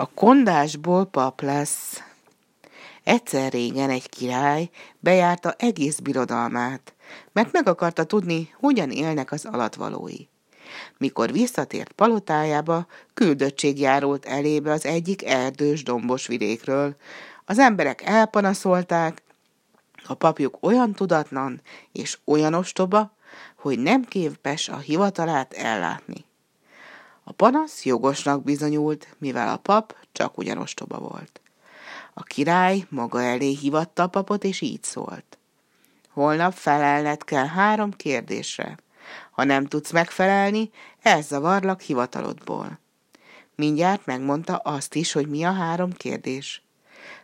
A kondásból pap lesz. Egyszer régen egy király bejárta egész birodalmát, mert meg akarta tudni, hogyan élnek az alatvalói. Mikor visszatért palotájába, küldöttség járult elébe az egyik erdős dombos vidékről. Az emberek elpanaszolták, a papjuk olyan tudatlan és olyan ostoba, hogy nem képes a hivatalát ellátni. A panasz jogosnak bizonyult, mivel a pap csak ugyan ostoba volt. A király maga elé hivatta a papot, és így szólt. Holnap felelned kell három kérdésre. Ha nem tudsz megfelelni, elzavarlak hivatalodból. Mindjárt megmondta azt is, hogy mi a három kérdés.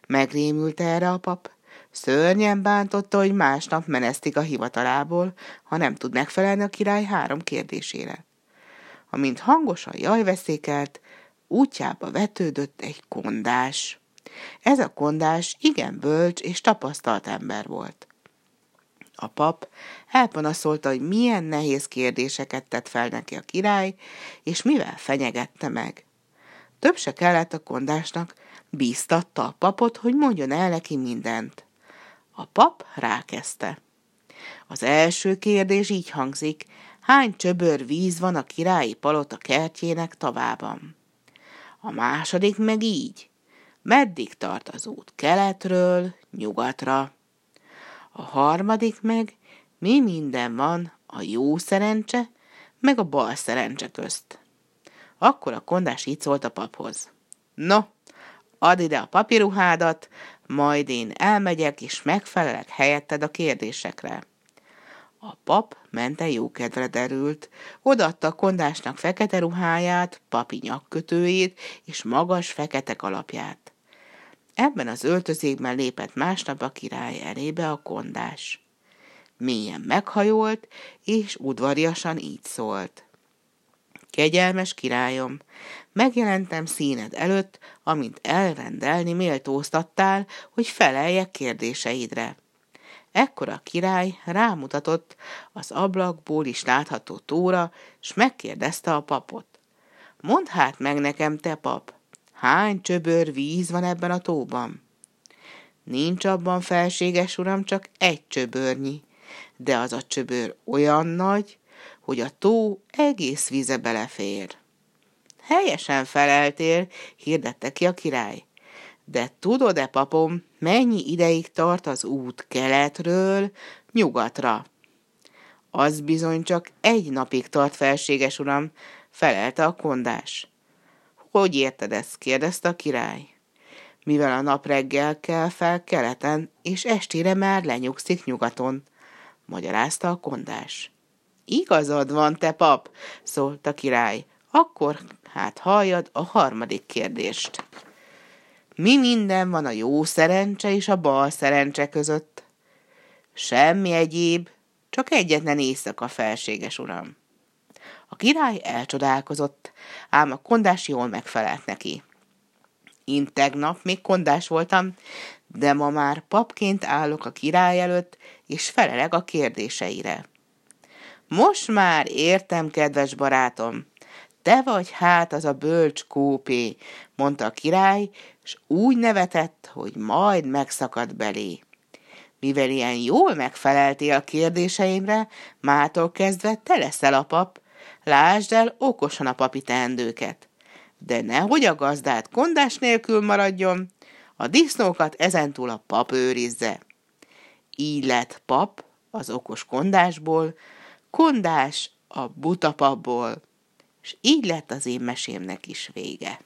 Megrémült erre a pap. Szörnyen bántotta, hogy másnap menesztik a hivatalából, ha nem tud megfelelni a király három kérdésére. Amint hangosan jajveszékelt, útjába vetődött egy kondás. Ez a kondás igen bölcs és tapasztalt ember volt. A pap elpanaszolta, hogy milyen nehéz kérdéseket tett fel neki a király, és mivel fenyegette meg. Több se kellett a kondásnak, bíztatta a papot, hogy mondjon el neki mindent. A pap rákezdte. Az első kérdés így hangzik, hány csöbör víz van a királyi palota kertjének tavában? A második meg így, meddig tart az út keletről nyugatra? A harmadik meg, mi minden van a jó szerencse, meg a bal szerencse közt. Akkor a kondás így szólt a paphoz. No, add ide a papíruhádat, majd én elmegyek, és megfelelek helyetted a kérdésekre. A pap mente jókedvre derült, odaadta a kondásnak fekete ruháját, papi nyakkötőjét és magas fekete kalapját. Ebben az öltözékben lépett másnap a király elébe a kondás. Mélyen meghajolt, és udvariasan így szólt. Kegyelmes királyom, megjelentem színed előtt, amint elrendelni méltóztattál, hogy feleljek kérdéseidre. Ekkor a király rámutatott az ablakból is látható tóra, s megkérdezte a papot. Mondd hát meg nekem, te pap, Hány csöbör víz van ebben a tóban? Nincs abban, felséges uram, csak egy csöbörnyi, de az a csöbör olyan nagy, hogy a tó egész víze belefér. Helyesen feleltél, hirdette ki a király. De tudod-e, papom, mennyi ideig tart az út keletről nyugatra? Az bizony csak egy napig tart, felséges uram, felelte a kondás. Hogy érted ezt? kérdezte a király. Mivel a nap reggel kell fel keleten, és estére már lenyugszik nyugaton, magyarázta a kondás. Igazad van, te pap, szólt a király. Akkor hát halljad a harmadik kérdést. Mi minden van a jó szerencse és a bal szerencse között? Semmi egyéb, csak egyetlen éjszaka, felséges uram. A király elcsodálkozott, ám a kondás jól megfelelt neki. Én tegnap még kondás voltam, de ma már papként állok a király előtt, és felelek a kérdéseire. Most már értem, kedves barátom, te vagy hát az a bölcs kópé, mondta a király, és úgy nevetett, hogy majd megszakadt belé. Mivel ilyen jól megfeleltél a kérdéseimre, mától kezdve te leszel a pap, Lásd el okosan a papi teendőket. De nehogy a gazdát kondás nélkül maradjon, a disznókat ezentúl a pap őrizze. Így lett pap az okos kondásból, kondás a buta papból, és így lett az én mesémnek is vége.